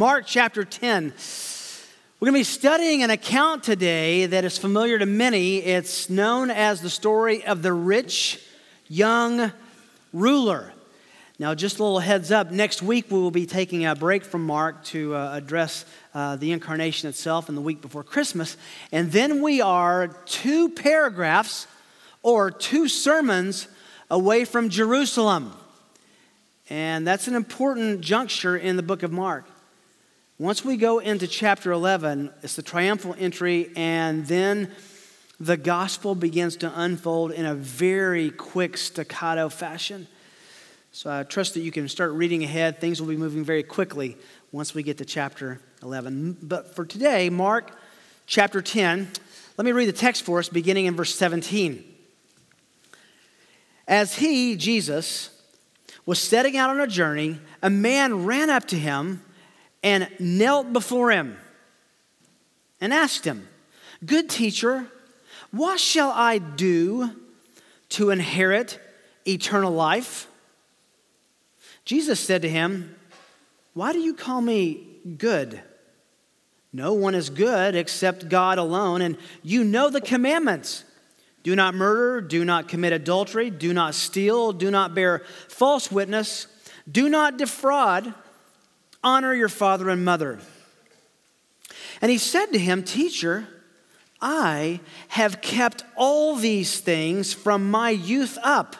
Mark chapter 10. We're going to be studying an account today that is familiar to many. It's known as the story of the rich young ruler. Now, just a little heads up next week we will be taking a break from Mark to uh, address uh, the incarnation itself in the week before Christmas. And then we are two paragraphs or two sermons away from Jerusalem. And that's an important juncture in the book of Mark. Once we go into chapter 11, it's the triumphal entry, and then the gospel begins to unfold in a very quick staccato fashion. So I trust that you can start reading ahead. Things will be moving very quickly once we get to chapter 11. But for today, Mark chapter 10, let me read the text for us beginning in verse 17. As he, Jesus, was setting out on a journey, a man ran up to him and knelt before him and asked him, Good teacher, what shall I do to inherit eternal life? Jesus said to him, Why do you call me good? No one is good except God alone, and you know the commandments. Do not murder, do not commit adultery, do not steal, do not bear false witness, do not defraud Honor your father and mother. And he said to him, Teacher, I have kept all these things from my youth up.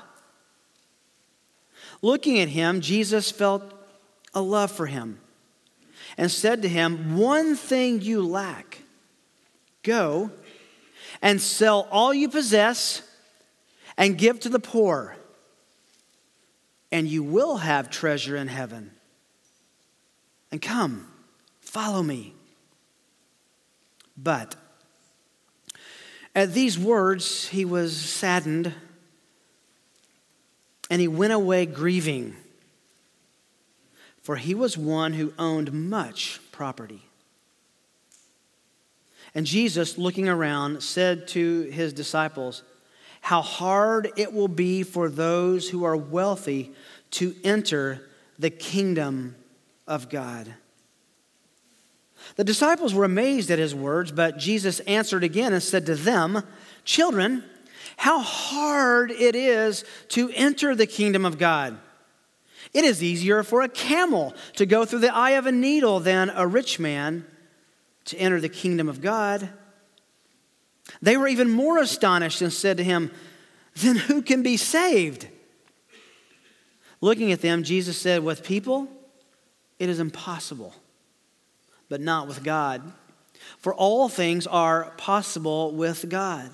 Looking at him, Jesus felt a love for him and said to him, One thing you lack. Go and sell all you possess and give to the poor, and you will have treasure in heaven and come, follow me. But at these words, he was saddened and he went away grieving, for he was one who owned much property. And Jesus, looking around, said to his disciples, How hard it will be for those who are wealthy to enter the kingdom of God. The disciples were amazed at his words, but Jesus answered again and said to them, Children, how hard it is to enter the kingdom of God. It is easier for a camel to go through the eye of a needle than a rich man to enter the kingdom of God. They were even more astonished and said to him, Then who can be saved? Looking at them, Jesus said, With people, it is impossible, but not with God. For all things are possible with God.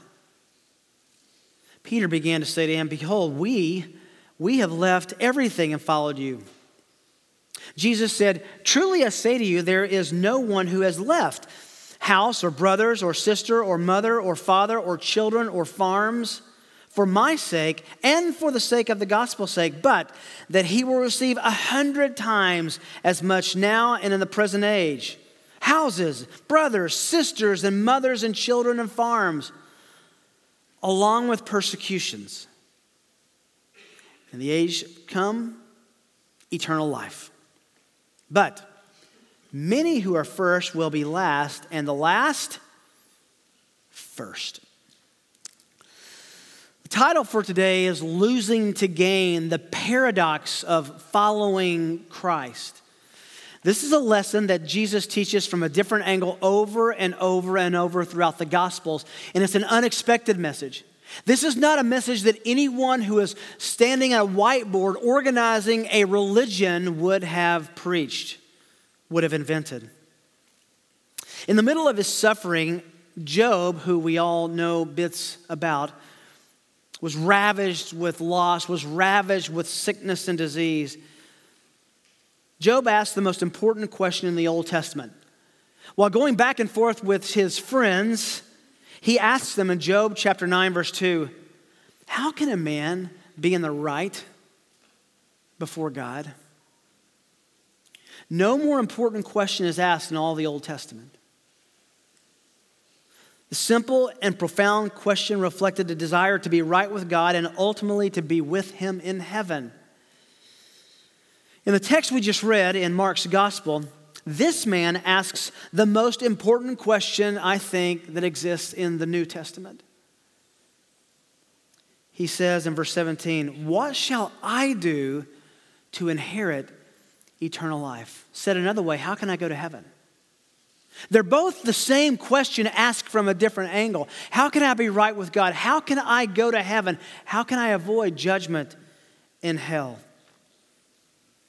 Peter began to say to him, Behold, we, we have left everything and followed you. Jesus said, Truly I say to you, there is no one who has left house or brothers or sister or mother or father or children or farms for my sake and for the sake of the gospel's sake, but that he will receive a hundred times as much now and in the present age houses, brothers, sisters, and mothers, and children, and farms, along with persecutions. In the age come, eternal life. But many who are first will be last, and the last, first title for today is Losing to Gain The Paradox of Following Christ. This is a lesson that Jesus teaches from a different angle over and over and over throughout the Gospels, and it's an unexpected message. This is not a message that anyone who is standing at a whiteboard organizing a religion would have preached, would have invented. In the middle of his suffering, Job, who we all know bits about, was ravaged with loss, was ravaged with sickness and disease. Job asked the most important question in the Old Testament. While going back and forth with his friends, he asks them in Job chapter 9, verse 2 How can a man be in the right before God? No more important question is asked in all the Old Testament. The simple and profound question reflected a desire to be right with God and ultimately to be with Him in heaven. In the text we just read in Mark's gospel, this man asks the most important question, I think, that exists in the New Testament. He says in verse 17, What shall I do to inherit eternal life? Said another way, how can I go to heaven? They're both the same question asked from a different angle. How can I be right with God? How can I go to heaven? How can I avoid judgment in hell?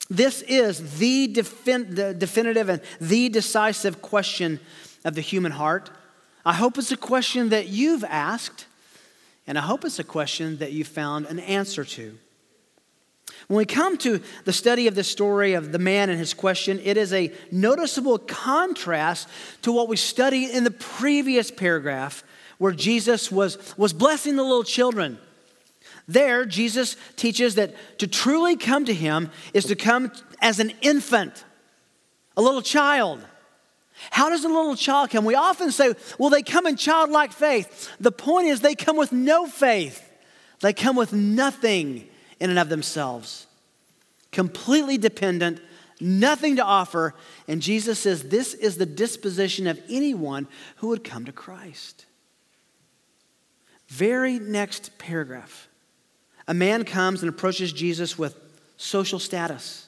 This is the, defin- the definitive and the decisive question of the human heart. I hope it's a question that you've asked, and I hope it's a question that you found an answer to. When we come to the study of the story of the man and his question, it is a noticeable contrast to what we studied in the previous paragraph where Jesus was, was blessing the little children. There, Jesus teaches that to truly come to him is to come as an infant, a little child. How does a little child come? We often say, well, they come in childlike faith. The point is, they come with no faith, they come with nothing in and of themselves, completely dependent, nothing to offer. And Jesus says this is the disposition of anyone who would come to Christ. Very next paragraph. A man comes and approaches Jesus with social status,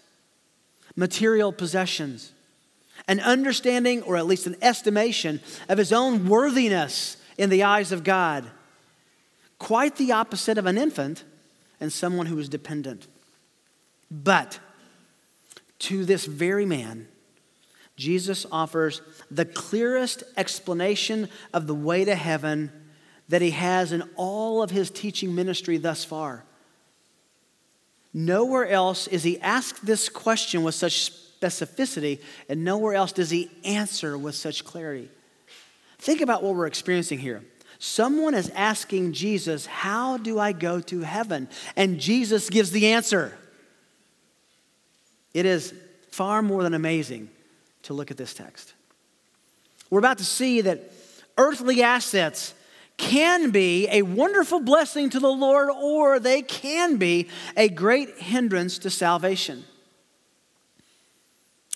material possessions, an understanding or at least an estimation of his own worthiness in the eyes of God. Quite the opposite of an infant and someone who is dependent. But to this very man, Jesus offers the clearest explanation of the way to heaven that he has in all of his teaching ministry thus far. Nowhere else is he asked this question with such specificity, and nowhere else does he answer with such clarity. Think about what we're experiencing here. Someone is asking Jesus, How do I go to heaven? And Jesus gives the answer. It is far more than amazing to look at this text. We're about to see that earthly assets can be a wonderful blessing to the Lord, or they can be a great hindrance to salvation.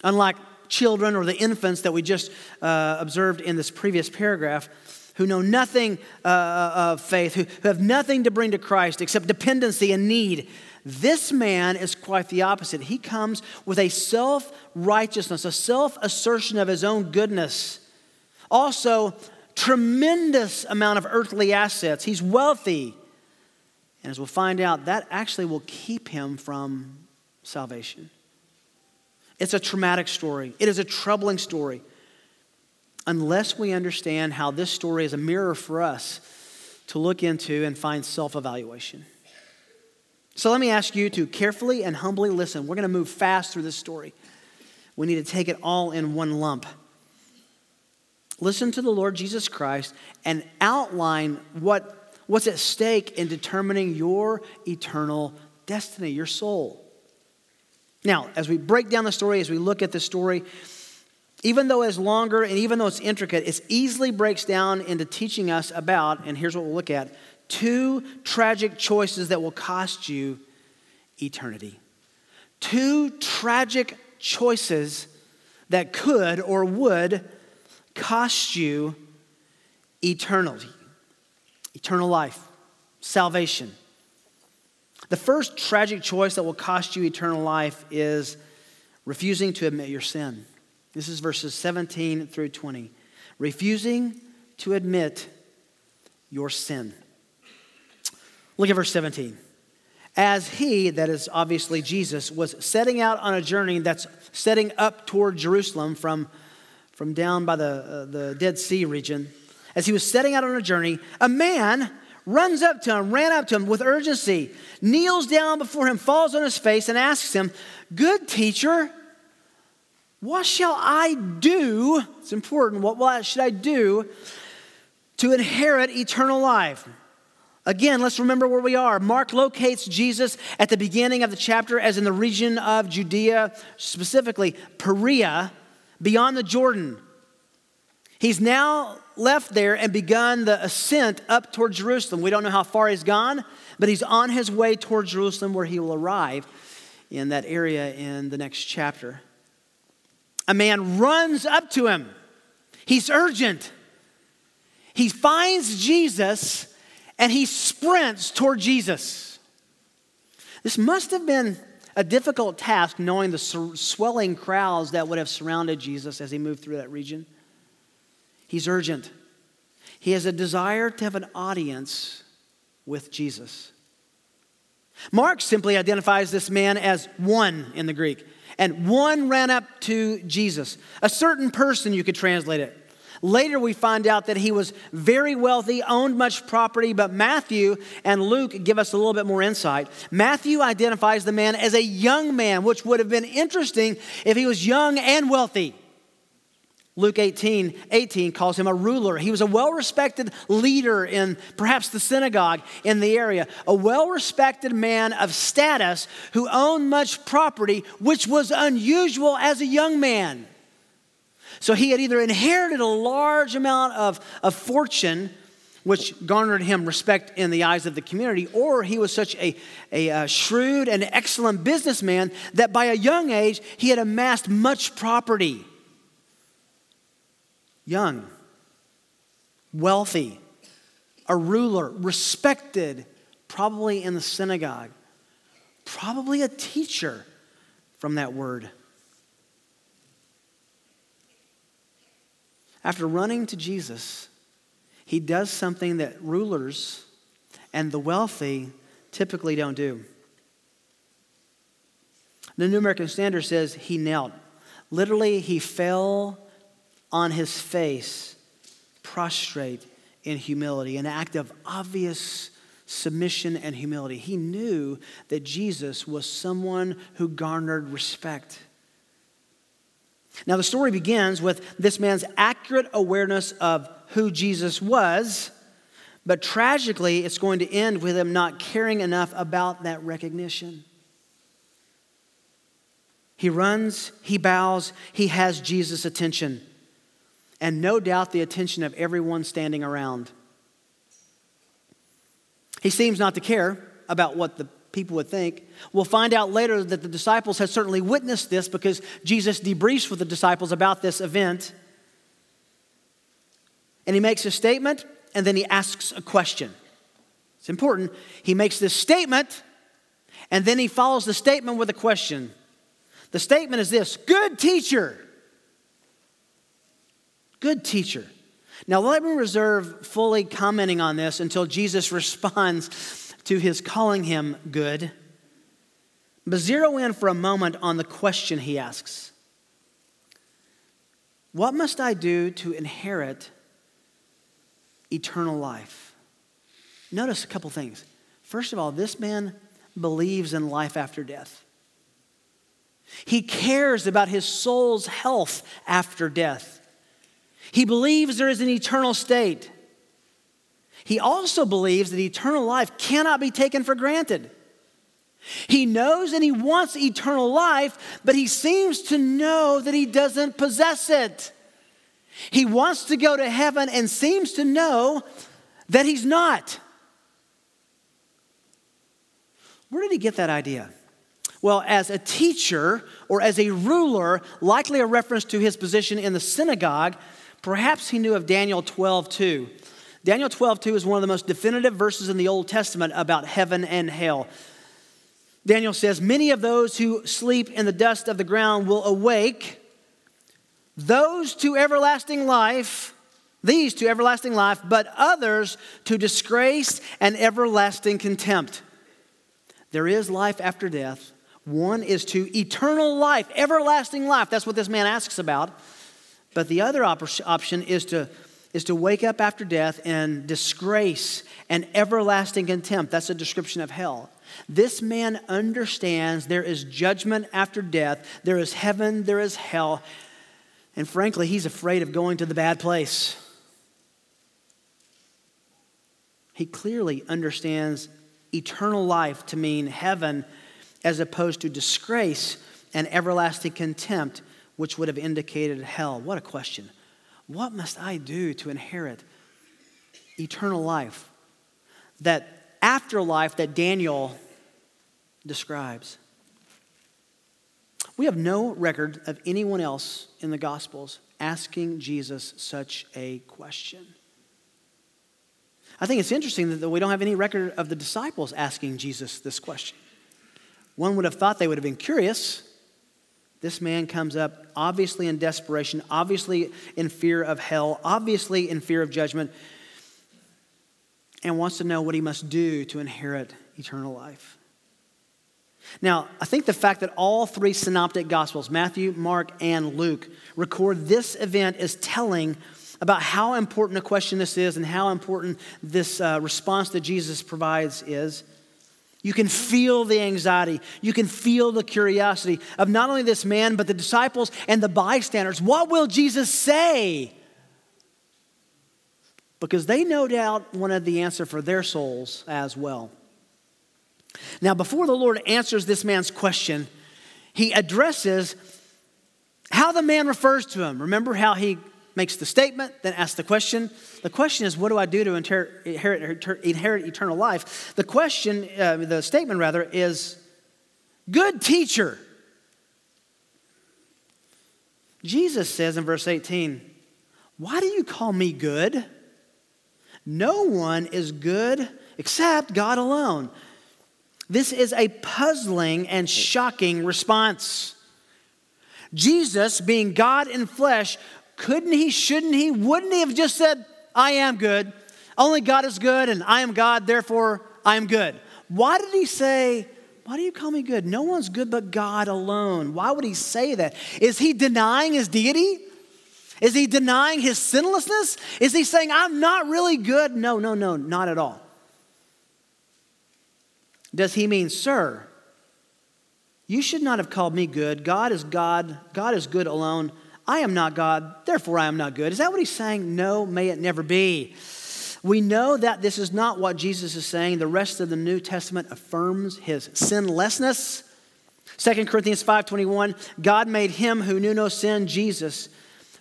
Unlike children or the infants that we just uh, observed in this previous paragraph, who know nothing uh, uh, of faith, who, who have nothing to bring to Christ except dependency and need. This man is quite the opposite. He comes with a self righteousness, a self assertion of his own goodness. Also, tremendous amount of earthly assets. He's wealthy. And as we'll find out, that actually will keep him from salvation. It's a traumatic story, it is a troubling story unless we understand how this story is a mirror for us to look into and find self evaluation. So let me ask you to carefully and humbly listen. We're going to move fast through this story. We need to take it all in one lump. Listen to the Lord Jesus Christ and outline what, what's at stake in determining your eternal destiny, your soul. Now, as we break down the story, as we look at the story, even though it's longer and even though it's intricate, it easily breaks down into teaching us about, and here's what we'll look at two tragic choices that will cost you eternity. Two tragic choices that could or would cost you eternity, eternal life, salvation. The first tragic choice that will cost you eternal life is refusing to admit your sin. This is verses 17 through 20. Refusing to admit your sin. Look at verse 17. As he, that is obviously Jesus, was setting out on a journey that's setting up toward Jerusalem from, from down by the, uh, the Dead Sea region, as he was setting out on a journey, a man runs up to him, ran up to him with urgency, kneels down before him, falls on his face, and asks him, Good teacher, what shall I do? It's important. What should I do to inherit eternal life? Again, let's remember where we are. Mark locates Jesus at the beginning of the chapter as in the region of Judea, specifically Perea, beyond the Jordan. He's now left there and begun the ascent up toward Jerusalem. We don't know how far he's gone, but he's on his way toward Jerusalem where he will arrive in that area in the next chapter. A man runs up to him. He's urgent. He finds Jesus and he sprints toward Jesus. This must have been a difficult task knowing the swelling crowds that would have surrounded Jesus as he moved through that region. He's urgent. He has a desire to have an audience with Jesus. Mark simply identifies this man as one in the Greek, and one ran up to Jesus. A certain person, you could translate it. Later, we find out that he was very wealthy, owned much property, but Matthew and Luke give us a little bit more insight. Matthew identifies the man as a young man, which would have been interesting if he was young and wealthy. Luke 18, 18 calls him a ruler. He was a well respected leader in perhaps the synagogue in the area, a well respected man of status who owned much property, which was unusual as a young man. So he had either inherited a large amount of, of fortune, which garnered him respect in the eyes of the community, or he was such a, a, a shrewd and excellent businessman that by a young age he had amassed much property. Young, wealthy, a ruler, respected, probably in the synagogue, probably a teacher from that word. After running to Jesus, he does something that rulers and the wealthy typically don't do. The New American Standard says he knelt. Literally, he fell on his face, prostrate in humility, an act of obvious submission and humility. He knew that Jesus was someone who garnered respect. Now, the story begins with this man's accurate awareness of who Jesus was, but tragically, it's going to end with him not caring enough about that recognition. He runs, he bows, he has Jesus' attention, and no doubt the attention of everyone standing around. He seems not to care about what the people would think. We'll find out later that the disciples had certainly witnessed this because Jesus debriefs with the disciples about this event. And he makes a statement and then he asks a question. It's important. He makes this statement and then he follows the statement with a question. The statement is this Good teacher. Good teacher. Now, let me reserve fully commenting on this until Jesus responds to his calling him good. But zero in for a moment on the question he asks What must I do to inherit eternal life? Notice a couple things. First of all, this man believes in life after death. He cares about his soul's health after death. He believes there is an eternal state. He also believes that eternal life cannot be taken for granted. He knows and he wants eternal life, but he seems to know that he doesn't possess it. He wants to go to heaven and seems to know that he's not. Where did he get that idea? Well, as a teacher or as a ruler, likely a reference to his position in the synagogue, perhaps he knew of Daniel 12 too. Daniel 12, 2 is one of the most definitive verses in the Old Testament about heaven and hell. Daniel says, Many of those who sleep in the dust of the ground will awake, those to everlasting life, these to everlasting life, but others to disgrace and everlasting contempt. There is life after death. One is to eternal life, everlasting life. That's what this man asks about. But the other op- option is to is to wake up after death in disgrace and everlasting contempt. That's a description of hell. This man understands there is judgment after death, there is heaven, there is hell, and frankly, he's afraid of going to the bad place. He clearly understands eternal life to mean heaven as opposed to disgrace and everlasting contempt, which would have indicated hell. What a question. What must I do to inherit eternal life? That afterlife that Daniel describes. We have no record of anyone else in the Gospels asking Jesus such a question. I think it's interesting that we don't have any record of the disciples asking Jesus this question. One would have thought they would have been curious. This man comes up obviously in desperation, obviously in fear of hell, obviously in fear of judgment, and wants to know what he must do to inherit eternal life. Now, I think the fact that all three synoptic gospels, Matthew, Mark, and Luke, record this event is telling about how important a question this is and how important this uh, response that Jesus provides is. You can feel the anxiety. You can feel the curiosity of not only this man, but the disciples and the bystanders. What will Jesus say? Because they no doubt wanted the answer for their souls as well. Now, before the Lord answers this man's question, he addresses how the man refers to him. Remember how he makes the statement, then asks the question. The question is, what do I do to inherit, inherit eternal life? The question, uh, the statement rather, is, good teacher. Jesus says in verse 18, Why do you call me good? No one is good except God alone. This is a puzzling and shocking response. Jesus, being God in flesh, couldn't he, shouldn't he, wouldn't he have just said, I am good? Only God is good, and I am God, therefore I am good. Why did he say, Why do you call me good? No one's good but God alone. Why would he say that? Is he denying his deity? Is he denying his sinlessness? Is he saying, I'm not really good? No, no, no, not at all. Does he mean, Sir, you should not have called me good. God is God. God is good alone. I am not God, therefore I am not good. Is that what he's saying? No, may it never be. We know that this is not what Jesus is saying. The rest of the New Testament affirms his sinlessness. 2 Corinthians 5:21, God made him who knew no sin, Jesus,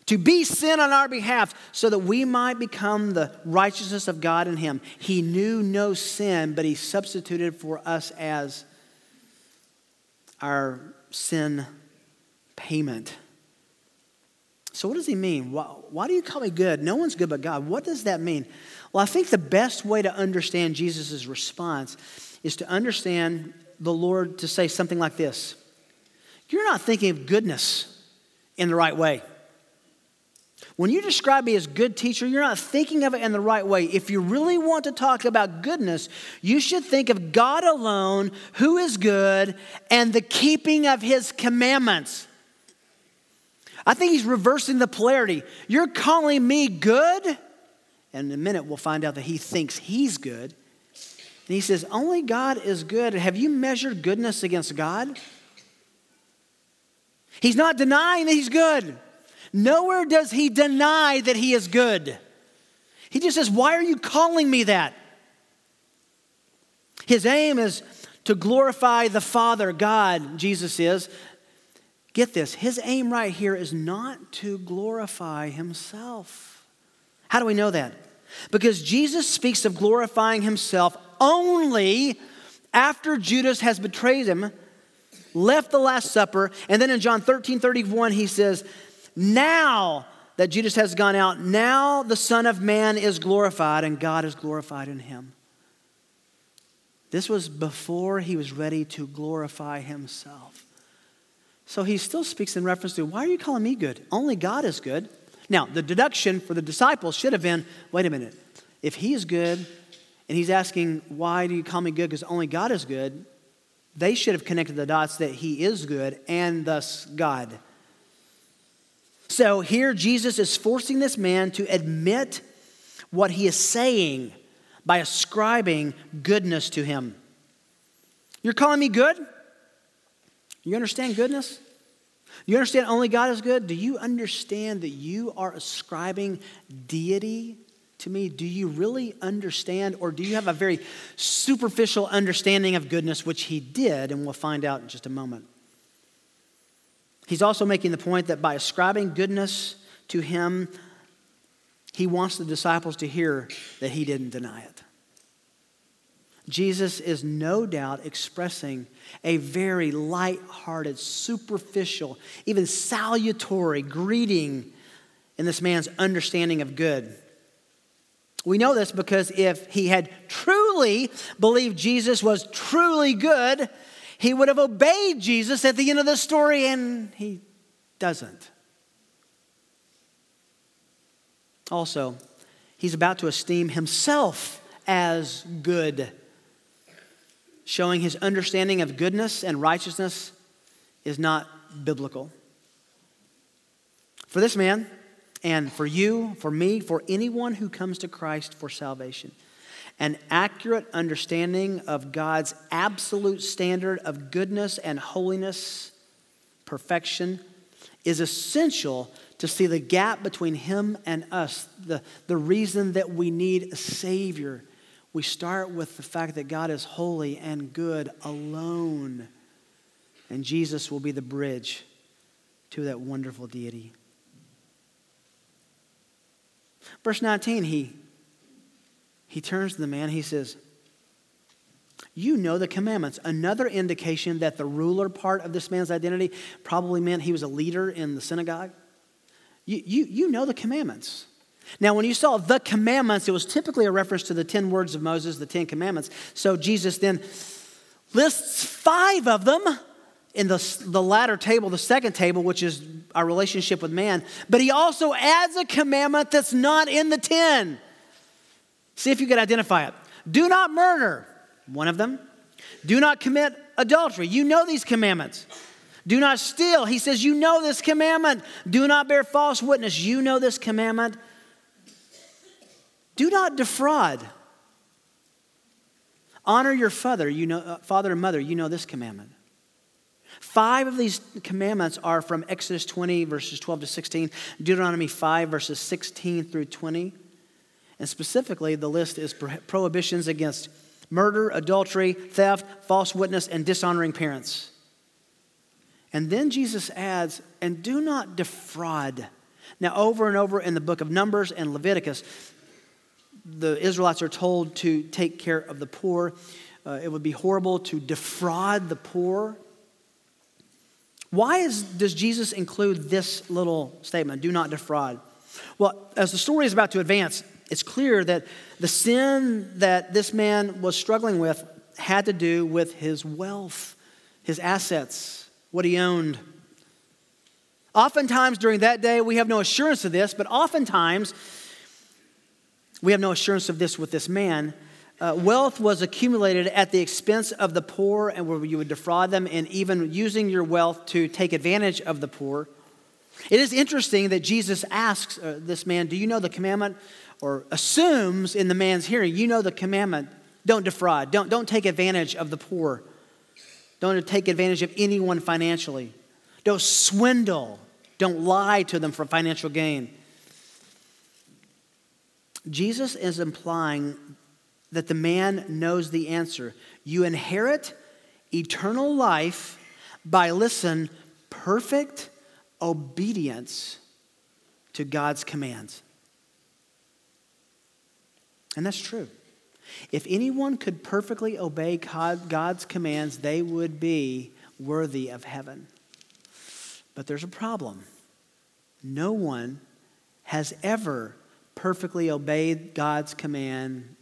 to be sin on our behalf so that we might become the righteousness of God in him. He knew no sin, but he substituted for us as our sin payment. So, what does he mean? Why, why, do you call me good? No one's good but God. What does that mean? Well, I think the best way to understand Jesus' response is to understand the Lord to say something like this You're not thinking of goodness in the right way. When you describe me as good teacher, you're not thinking of it in the right way. If you really want to talk about goodness, you should think of God alone, who is good, and the keeping of his commandments. I think he's reversing the polarity. You're calling me good? And in a minute, we'll find out that he thinks he's good. And he says, Only God is good. Have you measured goodness against God? He's not denying that he's good. Nowhere does he deny that he is good. He just says, Why are you calling me that? His aim is to glorify the Father, God, Jesus is, Get this, his aim right here is not to glorify himself. How do we know that? Because Jesus speaks of glorifying himself only after Judas has betrayed him, left the Last Supper, and then in John 13 31, he says, Now that Judas has gone out, now the Son of Man is glorified, and God is glorified in him. This was before he was ready to glorify himself. So he still speaks in reference to, why are you calling me good? Only God is good. Now, the deduction for the disciples should have been, wait a minute, if he is good and he's asking, why do you call me good? Because only God is good, they should have connected the dots that he is good and thus God. So here Jesus is forcing this man to admit what he is saying by ascribing goodness to him. You're calling me good? You understand goodness? You understand only God is good? Do you understand that you are ascribing deity to me? Do you really understand, or do you have a very superficial understanding of goodness, which he did, and we'll find out in just a moment? He's also making the point that by ascribing goodness to him, he wants the disciples to hear that he didn't deny it. Jesus is no doubt expressing a very light-hearted, superficial, even salutary greeting in this man's understanding of good. We know this because if he had truly believed Jesus was truly good, he would have obeyed Jesus at the end of the story, and he doesn't. Also, he's about to esteem himself as good, showing his understanding of goodness and righteousness is not biblical. For this man, and for you, for me, for anyone who comes to Christ for salvation, an accurate understanding of God's absolute standard of goodness and holiness, perfection, is essential to see the gap between Him and us, the, the reason that we need a Savior. We start with the fact that God is holy and good alone, and Jesus will be the bridge to that wonderful deity. Verse 19, he, he turns to the man, he says, You know the commandments. Another indication that the ruler part of this man's identity probably meant he was a leader in the synagogue. You, you, you know the commandments. Now, when you saw the commandments, it was typically a reference to the 10 words of Moses, the 10 commandments. So Jesus then lists five of them in the, the latter table, the second table, which is our relationship with man. But he also adds a commandment that's not in the 10. See if you can identify it. Do not murder, one of them. Do not commit adultery. You know these commandments. Do not steal. He says, You know this commandment. Do not bear false witness. You know this commandment. Do not defraud. Honor your father, you know, uh, father and mother. You know this commandment. Five of these commandments are from Exodus 20, verses 12 to 16, Deuteronomy 5, verses 16 through 20. And specifically, the list is prohibitions against murder, adultery, theft, false witness, and dishonoring parents. And then Jesus adds, and do not defraud. Now, over and over in the book of Numbers and Leviticus, the Israelites are told to take care of the poor. Uh, it would be horrible to defraud the poor. Why is, does Jesus include this little statement, do not defraud? Well, as the story is about to advance, it's clear that the sin that this man was struggling with had to do with his wealth, his assets, what he owned. Oftentimes during that day, we have no assurance of this, but oftentimes we have no assurance of this with this man uh, wealth was accumulated at the expense of the poor and where you would defraud them and even using your wealth to take advantage of the poor. It is interesting that Jesus asks uh, this man, Do you know the commandment? Or assumes in the man's hearing, You know the commandment. Don't defraud. Don't, don't take advantage of the poor. Don't take advantage of anyone financially. Don't swindle. Don't lie to them for financial gain. Jesus is implying that the man knows the answer. You inherit eternal life by, listen, perfect obedience to God's commands. And that's true. If anyone could perfectly obey God's commands, they would be worthy of heaven. But there's a problem. No one has ever perfectly obeyed God's command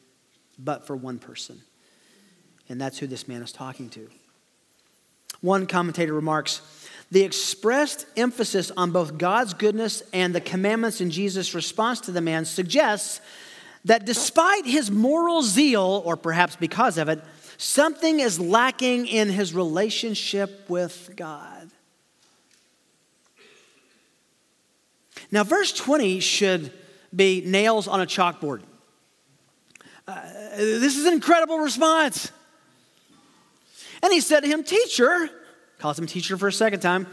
but for one person. And that's who this man is talking to. One commentator remarks the expressed emphasis on both God's goodness and the commandments in Jesus' response to the man suggests that despite his moral zeal, or perhaps because of it, something is lacking in his relationship with God. Now, verse 20 should be nails on a chalkboard. Uh, this is an incredible response. And he said to him, Teacher, calls him teacher for a second time,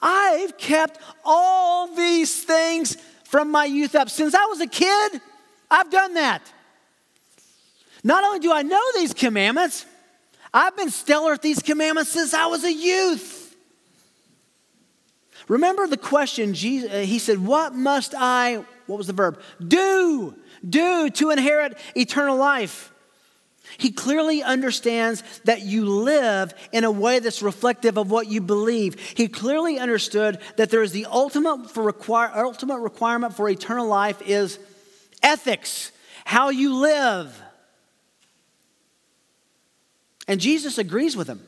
I've kept all these things from my youth up. Since I was a kid, I've done that. Not only do I know these commandments, I've been stellar at these commandments since I was a youth. Remember the question, Jesus, he said, What must I, what was the verb? Do do to inherit eternal life? He clearly understands that you live in a way that's reflective of what you believe. He clearly understood that there is the ultimate, for require, ultimate requirement for eternal life is ethics, how you live. And Jesus agrees with him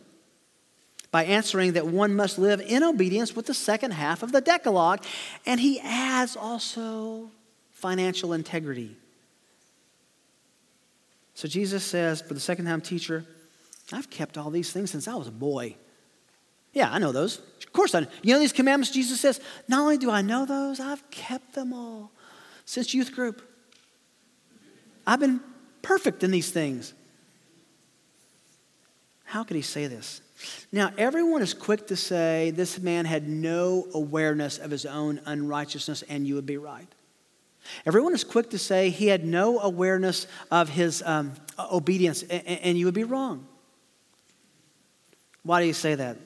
by answering that one must live in obedience with the second half of the Decalogue. And he adds also financial integrity. So Jesus says, for the second time, teacher, I've kept all these things since I was a boy. Yeah, I know those. Of course I know. You know these commandments, Jesus says, not only do I know those, I've kept them all since youth group. I've been perfect in these things. How could he say this? Now, everyone is quick to say this man had no awareness of his own unrighteousness, and you would be right. Everyone is quick to say he had no awareness of his um, obedience, and you would be wrong. Why do you say that?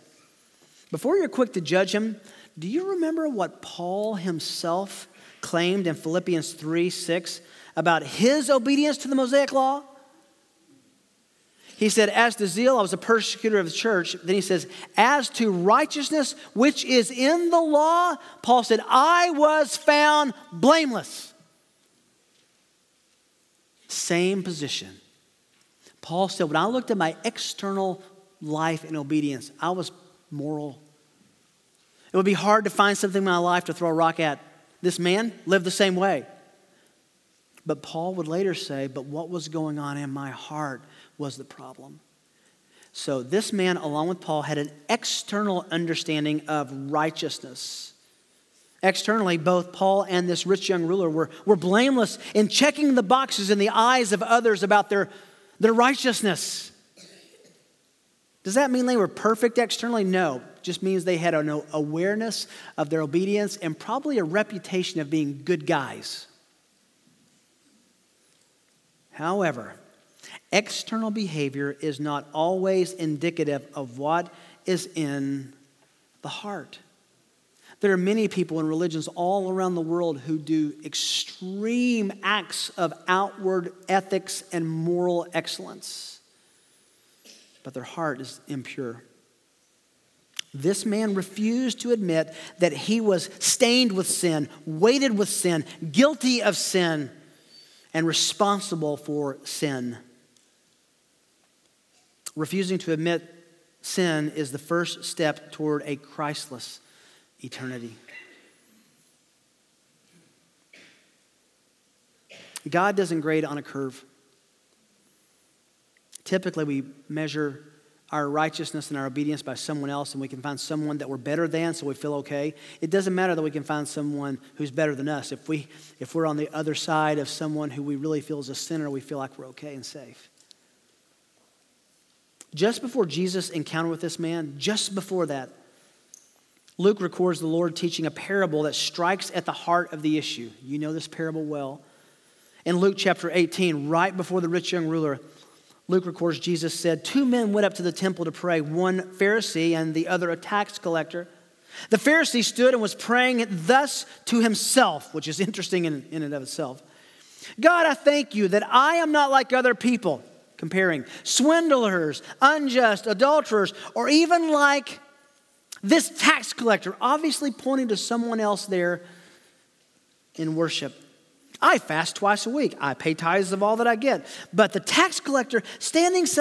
Before you're quick to judge him, do you remember what Paul himself claimed in Philippians 3 6 about his obedience to the Mosaic law? He said, As to zeal, I was a persecutor of the church. Then he says, As to righteousness, which is in the law, Paul said, I was found blameless. Same position. Paul said, When I looked at my external life and obedience, I was moral. It would be hard to find something in my life to throw a rock at. This man lived the same way. But Paul would later say, But what was going on in my heart was the problem. So, this man, along with Paul, had an external understanding of righteousness. Externally, both Paul and this rich young ruler were, were blameless in checking the boxes in the eyes of others about their, their righteousness. Does that mean they were perfect externally? No. Just means they had an awareness of their obedience and probably a reputation of being good guys. However, External behavior is not always indicative of what is in the heart. There are many people in religions all around the world who do extreme acts of outward ethics and moral excellence, but their heart is impure. This man refused to admit that he was stained with sin, weighted with sin, guilty of sin, and responsible for sin. Refusing to admit sin is the first step toward a Christless eternity. God doesn't grade on a curve. Typically, we measure our righteousness and our obedience by someone else, and we can find someone that we're better than, so we feel okay. It doesn't matter that we can find someone who's better than us. If, we, if we're on the other side of someone who we really feel is a sinner, we feel like we're okay and safe. Just before Jesus' encounter with this man, just before that, Luke records the Lord teaching a parable that strikes at the heart of the issue. You know this parable well. In Luke chapter 18, right before the rich young ruler, Luke records Jesus said, Two men went up to the temple to pray, one Pharisee and the other a tax collector. The Pharisee stood and was praying thus to himself, which is interesting in, in and of itself God, I thank you that I am not like other people comparing swindlers, unjust, adulterers, or even like this tax collector, obviously pointing to someone else there in worship. I fast twice a week. I pay tithes of all that I get. But the tax collector standing